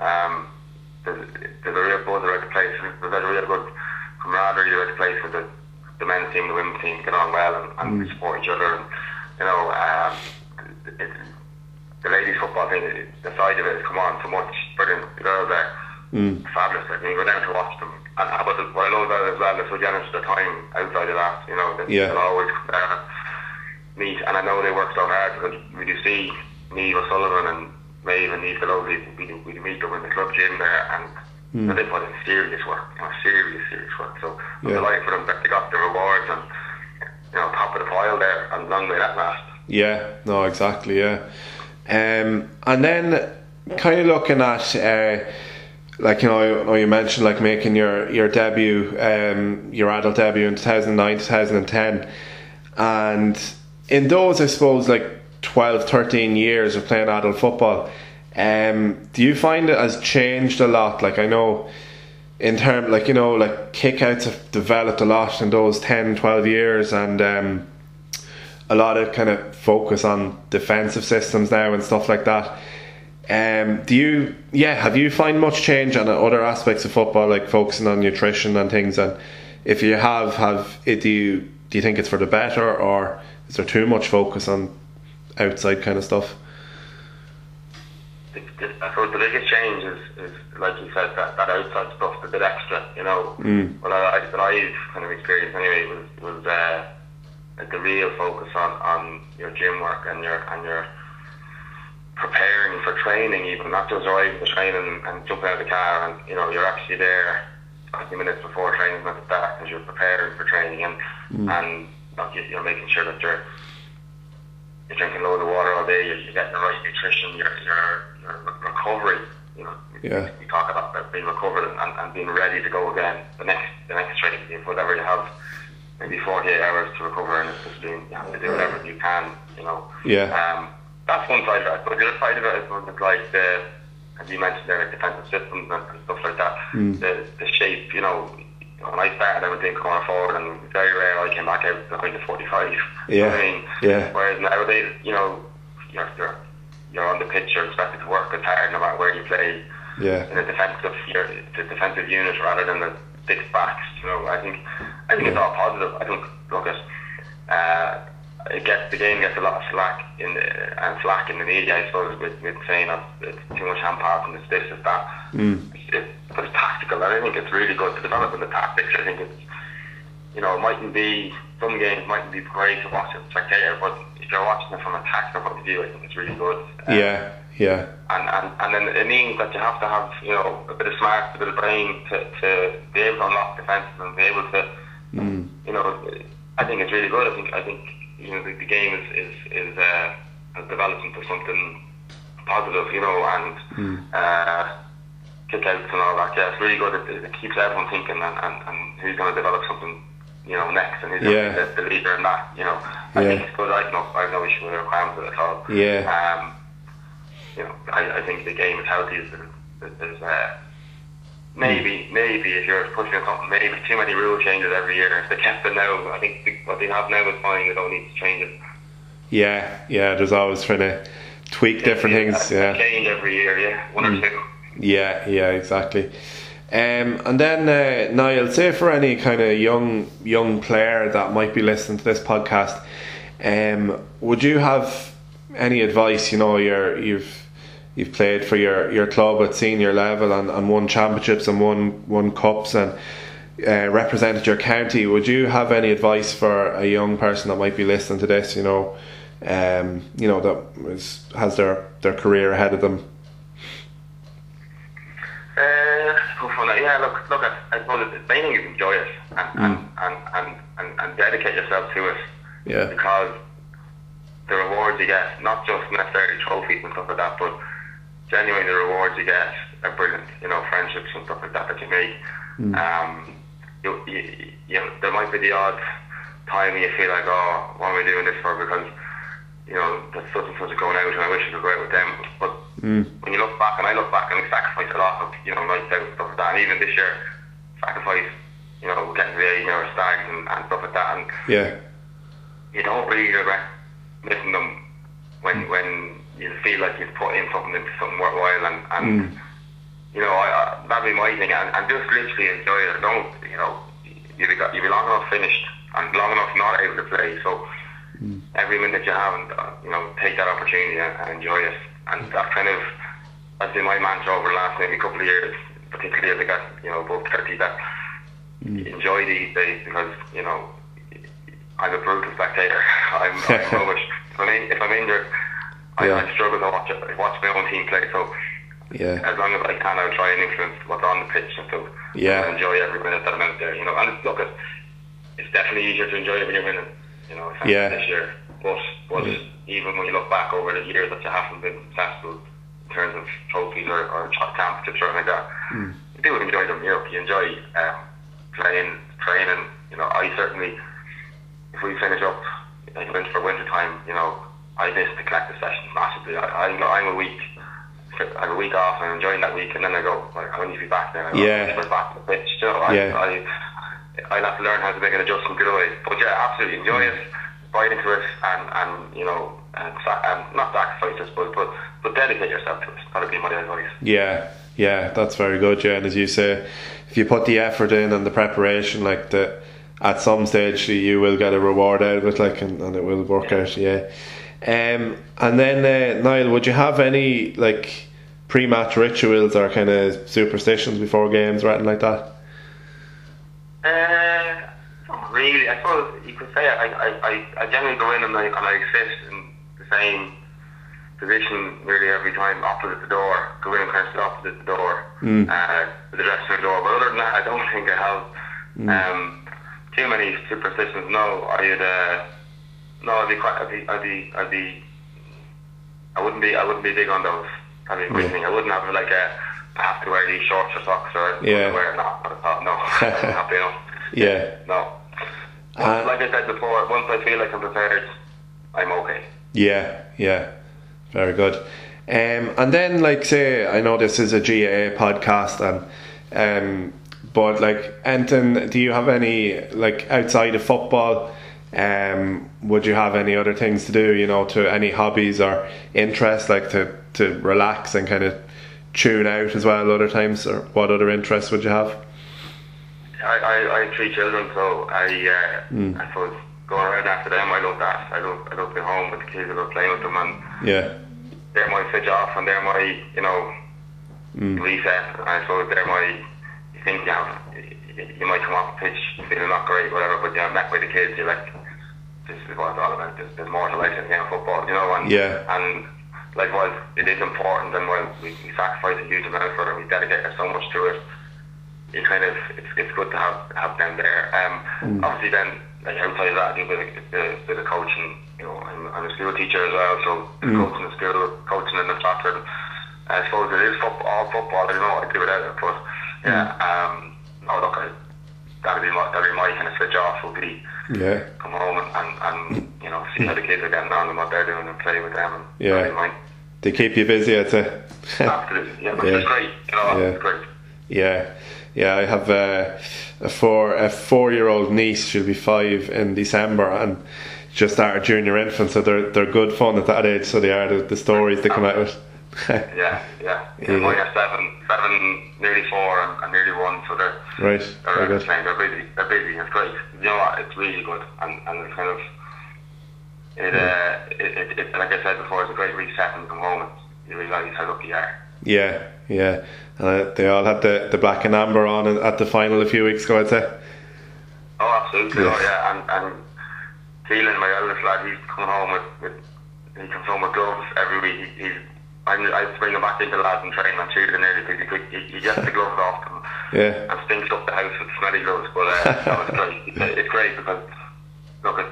Um, there's, there's a real buzz around the place. There's a real good camaraderie around the place the, the men's team, the women's team get on well and, and we support each other. And you know, um, it, the ladies football thing, the side of it has come on so much. Brilliant. The girls are Mm. fabulous. Like, you go down to watch them. And but the, what I love about it as well, so generous with their time outside of that. You know, they, Yeah. they'll always uh, meet. And I know they work so hard because we do see Niamh O'Sullivan and Maeve and Neve Delovely, we we meet them in the club gym there and Mm. and they put in serious work, you know, serious, serious work. So I'm Yeah. delighted for them that they got the rewards and, you know, top of the pile there and long may that last. Yeah, no, exactly, yeah. Um, and then kind of looking at, uh, like you know, you mentioned like making your your debut, um, your adult debut in two thousand nine, two thousand and ten, and in those, I suppose, like 12, 13 years of playing adult football, um, do you find it has changed a lot? Like I know. In term, like you know, like kickouts have developed a lot in those 10, 12 years, and um, a lot of kind of focus on defensive systems now and stuff like that. Um, do you, yeah, have you find much change on other aspects of football, like focusing on nutrition and things? And if you have, have it, do you do you think it's for the better, or is there too much focus on outside kind of stuff? I suppose the biggest change is, is like you said, that, that outside stuff, the bit extra, you know. Mm. What I, that I've kind of experienced anyway was was uh, like the real focus on, on your gym work and your and your preparing for training, even not just arriving to training and, and jumping out of the car, and you know you're actually there 20 minutes before training meant to start because you're preparing for training and and not, you're making sure that you're you're drinking loads of water all day, you're, you're getting the right nutrition, your your your recovery. You know, Yeah. we talk about that being recovered and, and being ready to go again. The next the next training, whatever you have, maybe 48 hours to recover, and it's just being you have to do whatever you can. You know. Yeah. Um, that's one side of it. But the other side of it is sort of like the, as you mentioned there, like defensive systems and, stuff like that. The the shape, you know. When I started, I was doing corner forward, and very rare I came back out behind the 45. You know what Yeah. I mean, Yeah. Whereas nowadays, you know, you're, you're, you're on the pitch, you're expected to work as hard no matter where you play Yeah, in a defensive, you're, the defensive unit rather than the six backs. You know, I think, I think it's all positive. I think, look at, uh, it gets the game gets a lot of slack in the, and slack in the media, I suppose, with, with saying that it's too much hand passing, it's this, it's that. Mm. It's, but it's tactical, and I think it's really good to develop in the tactics. I think it's, you know, it mightn't be some games mightn't be great to watch as a spectator, but if you're watching it from a tactical point of view, I think it's really good. Um, yeah, yeah, and, and, and then it means that you have to have, you know, a bit of smarts, a bit of brain to, to be able to unlock defences and be able to, mm. you know, I think it's really good. I think, I think, you know, the, the game is, is, is uh, has developed into something positive, you know, and uh, kickouts and all that. Yeah, it's really good. It, it keeps everyone thinking and, and, and who's going to develop something, you know, next and who's Yeah. going to be the, the leader in that, you know. I Yeah. think it's good. I have no, I have no issue with the requirements of it at all. Yeah. Um, you know, I, I think the game is healthy. There's, there's uh, maybe, maybe if you're pushing on something, maybe too many rule changes every year. If they kept it now, I think the, what they have now is fine. They don't need to change it. yeah, yeah. There's always trying to tweak different things. A- a Yeah, change every year. Yeah, one or two. yeah, yeah, exactly. Um, and then uh, Niall, say for any kind of young young player that might be listening to this podcast, um, would you have any advice? You know, you're, you've you've played for your, your club at senior level and, and won championships and won won cups and uh, represented your county. Would you have any advice for a young person that might be listening to this? You know, um, you know that is, has their their career ahead of them. Uh. Yeah, look, look. I, I suppose the main thing is enjoy it and, and, and, and, and, and dedicate yourself to it. Yeah. Because the rewards you get, not just necessarily trophies and stuff like that, but genuinely the rewards you get are brilliant. You know, friendships and stuff like that that you make. Hmm. Um, you, you, you know, there might be the odd time you feel like, oh, what am I doing this for? Because you know, there's such and such are going out, and I wish I could go out with them. But hmm. when you look back, and I look back, and we sacrificed a lot of, you know, nights out and stuff like that. And even this year, sacrifice, you know, getting to the age, you know, stags and, and stuff like that. And Yeah. you don't really regret missing them when when you feel like you've put in something into something worthwhile and, and you know, I, I, that'd be my thing, and, and just literally enjoy it. Don't, you know, you'll be, you'll be long enough finished and long enough not able to play. So mm. every minute you have, and uh, you know, take that opportunity and, and enjoy it. And that kind of that's been my mantra over the last maybe couple of years, particularly as I got you know above thirty. That mm. enjoy these days because you know I'm a brutal spectator. I'm, I'm rubbish. If I'm, in, if I'm injured, I, yeah. I struggle to watch it, watch my own team play. So yeah. As long as I can, I'll try and influence what's on the pitch and so yeah. I enjoy every minute that I'm out there. You know, and look, it's, it's definitely easier to enjoy when you're winning. You know, yeah. this year. But but yeah. even when you look back over the years that you haven't been successful in terms of trophies or, or championships or anything like that, mm. you do enjoy them. You know, you enjoy um, playing, training. You know, I certainly, if we finish up like winter for winter time, you know, I miss the collective sessions massively. I, I'm, I'm a week I have a week off and I'm enjoying that week, and then I go, like, I need to be back now. I yeah. Go, back to the pitch. So I, yeah. I, I, have to learn how to make an adjustment good away. But yeah, absolutely enjoy it, buy into it, and, and you know, and, and not sacrifice, I suppose, but, but dedicate yourself to it. That'd be my advice. Yeah, yeah, that's very good, yeah. And as you say, if you put the effort in and the preparation, like the, at some stage you will get a reward out of it, like, and, and it will work yeah. out, yeah. Um, and then uh, Niall, would you have any like pre-match rituals or kind of superstitions before games or anything like that? Uh, not really. I suppose you could say I, I, I, I generally go in and I, and I sit in the same position really every time opposite the door. Go in and kind of sit opposite the door, mm. uh, the dressing room door. But other than that, I don't think I have mm. um, too many superstitions. No, I'd. Uh, no, I'd be quite. I'd be. I'd be. I'd be. I wouldn't be. I wouldn't be big on those. I mean, yeah. I wouldn't have like a. I have to wear these shorts or socks or yeah. wear not. But I no, not be enough. Yeah. No. Uh, like I said before, once I feel like I'm prepared, I'm okay. Yeah. Yeah. Very good. Um, and then, like, say, I know this is a GAA podcast, and um, but like, Anton, do you have any like outside of football? Um, would you have any other things to do, you know, to any hobbies or interests, like to, to relax and kind of tune out as well other times, or what other interests would you have? I, I, I have three children, so I uh, mm. I suppose going around after them, I love that. I love I love being home with the kids, I love playing with them, and yeah, they're my switch off, and they're my you know mm. reset. I suppose they're my you think you have you might come off the pitch feeling not great, whatever, but you're met with the kids, you're like this is what it's all about. There's, there's more to life than game football, you know. And yeah. and like while it is important and while we, we sacrifice a huge amount for it, we dedicate so much to it. You kind of it's, it's good to have have them there. Um, mm. obviously then like outside of that, I do a bit of, bit, bit of coaching. You know, I'm, I'm a school teacher as well, so mm. coaching in school, coaching in the soccer. I suppose it is football, all football. I don't know what I do without it, but yeah. Mm. Um, oh look, I, that'd be my that'd be my kind of switch off. Would be yeah. Come home and, and, you know see how the kids are getting on and what they're doing and play with them. And yeah. They keep you busy, I'd say. Absolutely. Yeah, yeah. great. You know, yeah. great. Yeah. Yeah, I have uh, a four a four year old niece. She'll be five in December, and just started junior infant, so they're they're good fun at that age. So they are the, the stories they come out with. yeah, yeah. yeah. yeah. Mine are seven, seven, nearly four, and, and nearly one. So they're right. They're, good. they're busy. They're busy. It's great. You know what? It's really good, and and it's kind of it. Uh, it, it, it like I said before, it's a great reset and come home and you realise how lucky you are. Yeah, yeah. Uh, they all had the, the black and amber on at the final a few weeks ago, I'd say. Oh, absolutely. Yeah. Oh, yeah. And and Keelan, my eldest lad, he's coming home with, with he comes home with gloves every week. He, he's I, I bring him back into the lads and train on Tuesday nearly because he, he, he gets the gloves off them yeah. and stinks up the house with smelly gloves. But uh, no, it's great. It's, great because look at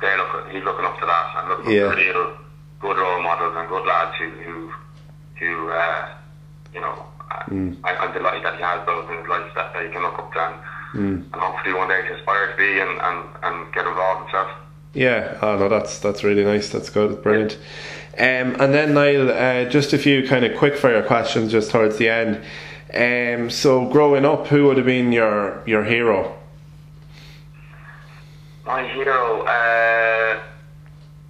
they look he's looking up to that and looking yeah. for real good role models and good lads who who, who uh, you know mm. I, I'm delighted that he has those in his life that that he can look up to and, mm. and hopefully one day to aspire to be and, and, and get involved himself. Yeah, oh no, that's that's really nice. That's good, brilliant. Um, and then Niall, uh, just a few kind of quick fire questions just towards the end. Um, so growing up, who would have been your your hero? My hero, uh,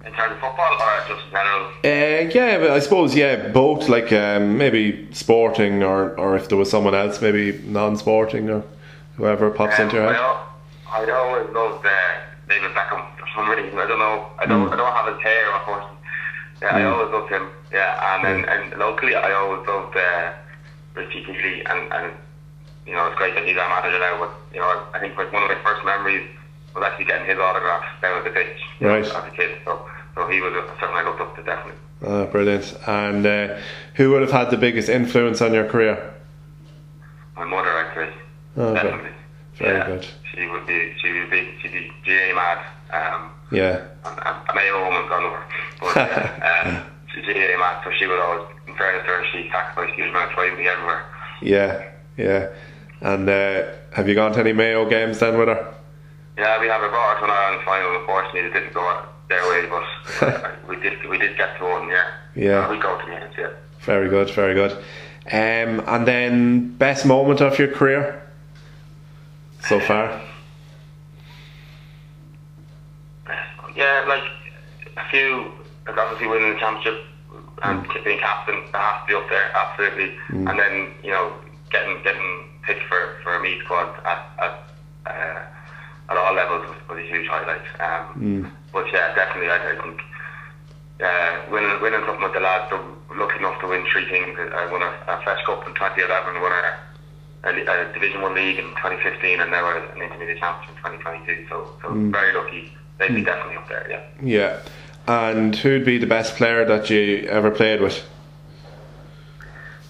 in terms of football or just in general? Uh, yeah, but I suppose yeah, both. Like um, maybe sporting, or or if there was someone else, maybe non-sporting, or whoever pops Um, into your head. al- I always loved uh, David Beckham for some reason. I don't know. I don't. I don't have his hair, unfortunately. Yeah, I always loved him. Yeah, and and locally, I always loved uh, Richie Kealy, and and you know it's great that he's our manager now. But you know, I think like one of my first memories was actually getting his autograph down at the pitch. Right. As a kid, so so he was something I looked up to definitely. Ah, brilliant. And uh, who would have had the biggest influence on your career? My mother, actually. Oh, very- definitely. very yeah, good. She would be. She would be. She'd be GAA mad. Um, Yeah, and, and a Mayo woman's gone over. But uh, um, GAA mad, so she would always. In fairness to her, she sacrificed huge amounts of time everywhere. yeah, yeah. And uh, have you gone to any Mayo games then with her? Yeah, we have a brought her to an Ireland final. Unfortunately, it didn't go their way, but uh, we did. We did get to one. Yeah. Yeah. We go to games. Yeah. Very good, very good. Um, and then best moment of your career so far? Yeah, like a few, like obviously winning the championship and being captain, that has to be up there, absolutely. And then you know getting getting picked for for a Meath squad at at, uh, at all levels was, was a huge highlight. Um, But yeah, definitely, I, I think uh, winning winning something with the lads, so lucky enough to win three things. I won a, a Feis Cup in 2011, won a a, a Division One league in 2015, and now an intermediate champion in 2022. So, so very lucky. They'd be definitely up there. Yeah. Yeah. And who'd be the best player that you ever played with?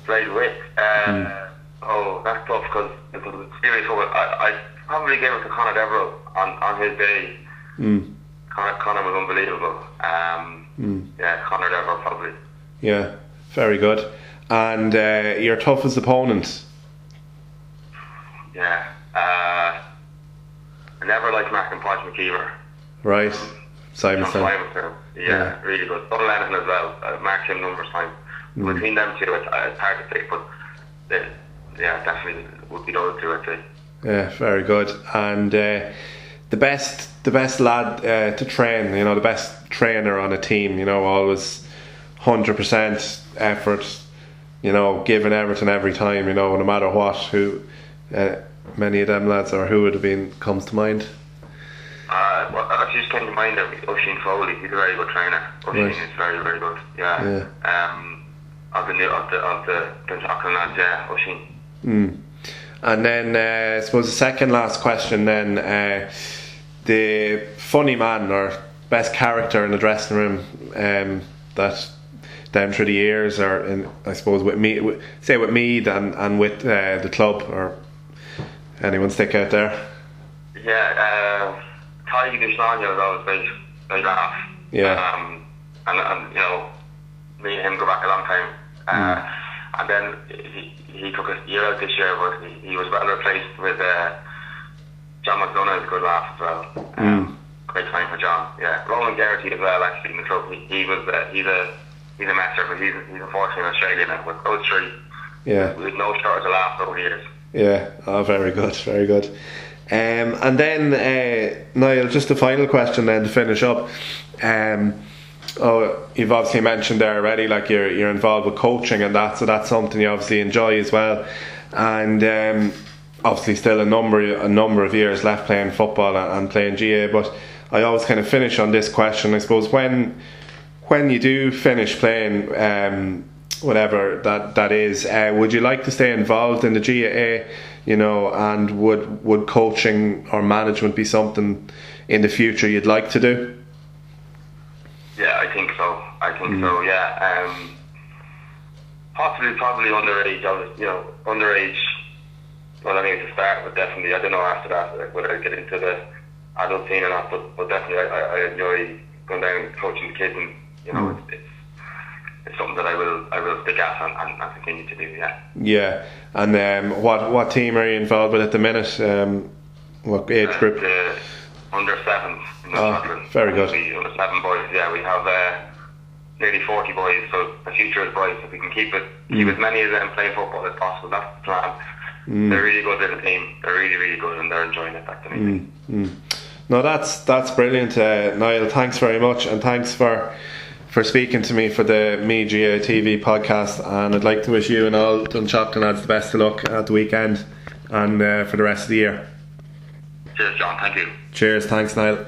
Played with. Uh, Oh, that's tough because it was a serious one. I, I probably gave it to Conor Deverell on, on his day. Mm. Conor, Conor was unbelievable. Um, Yeah, Conor Deverell probably. Yeah, very good. And uh, your toughest opponent? Yeah. Uh, I never liked Mark and Podge McKeever. Right, John Simonson. Yeah, Yeah. really good. Don Lennon as well. I marked him numbers time. Between them two, it's, it's hard to pick, but they, yeah, definitely would be those two, I'd say. Yeah, very good. And uh, the best, the best lad uh, to train. You know, the best trainer on a team. You know, always hundred percent effort. You know, giving everything every time. You know, no matter what. Who, uh, many of them lads, or who would have been comes to mind. Uh, well, I just came to mind of Oisín Foley. He's a very good trainer. Oisín Right. is very, very good. Yeah. Um, of the new of the of the Dundalk lads, yeah, Oisín. Mm. And then uh, I suppose the second last question then uh, the funny man or best character in the dressing room um, that down through the years or in, I suppose with me with, say with Meath and, and with uh, the club or anyone stick out there Yeah, Ty Dushlanya was always very, very laugh. Yeah. Um, and, and, you know, me and him go back a long time. Uh, Mm. And then he, he took a year out this year, but he, he was well replaced with uh, John McDonough, a good laugh as well. Mm. Um, Great time for John. Yeah, Roland Garrity as well, actually, in the club. He, he was, uh, he's a he's a messer, but he's, he's unfortunately in Australia now. But those three, yeah with no shortage of laughs over the years. Yeah, oh, very good, very good. Um, and then, uh, Niall, just a final question then to finish up. Um, oh, you've obviously mentioned there already, like you're you're involved with coaching and that, so that's something you obviously enjoy as well. And um, obviously, still a number a number of years left playing football and, and playing GAA. But I always kind of finish on this question. I suppose when when you do finish playing, um, whatever that that is, uh, would you like to stay involved in the GAA? You know, and would would coaching or management be something in the future you'd like to do? Yeah, I think so. I think so. Yeah. Um, possibly, probably underage. I was, you know, underage. Well, I it's a start, but definitely, I don't know after that like, whether I get into the adult scene or not. But, but definitely, I, I, enjoy going down and coaching the kids, and you know, it's, it's it's something that I will I will stick at and, and, and continue to do. Yeah. Yeah, and um, what what team are you involved with at the minute? Um, what age Uh, group? The under sevens. Oh, very good. The under seven boys. Yeah, we have uh, nearly forty boys. So the future is bright. If we can keep it, keep Mm. as many of them playing football as possible, that's the plan. They're really good little team. They're really, really good, and they're enjoying it. That's the main thing. Mm. No, that's that's brilliant, uh, Niall. Thanks very much, and thanks for for speaking to me for the Meath GAA TV podcast. And I'd like to wish you and all Dunshaughlin lads the best of luck at the weekend and uh, for the rest of the year. Cheers, John. Thank you. Cheers. Thanks, Niall.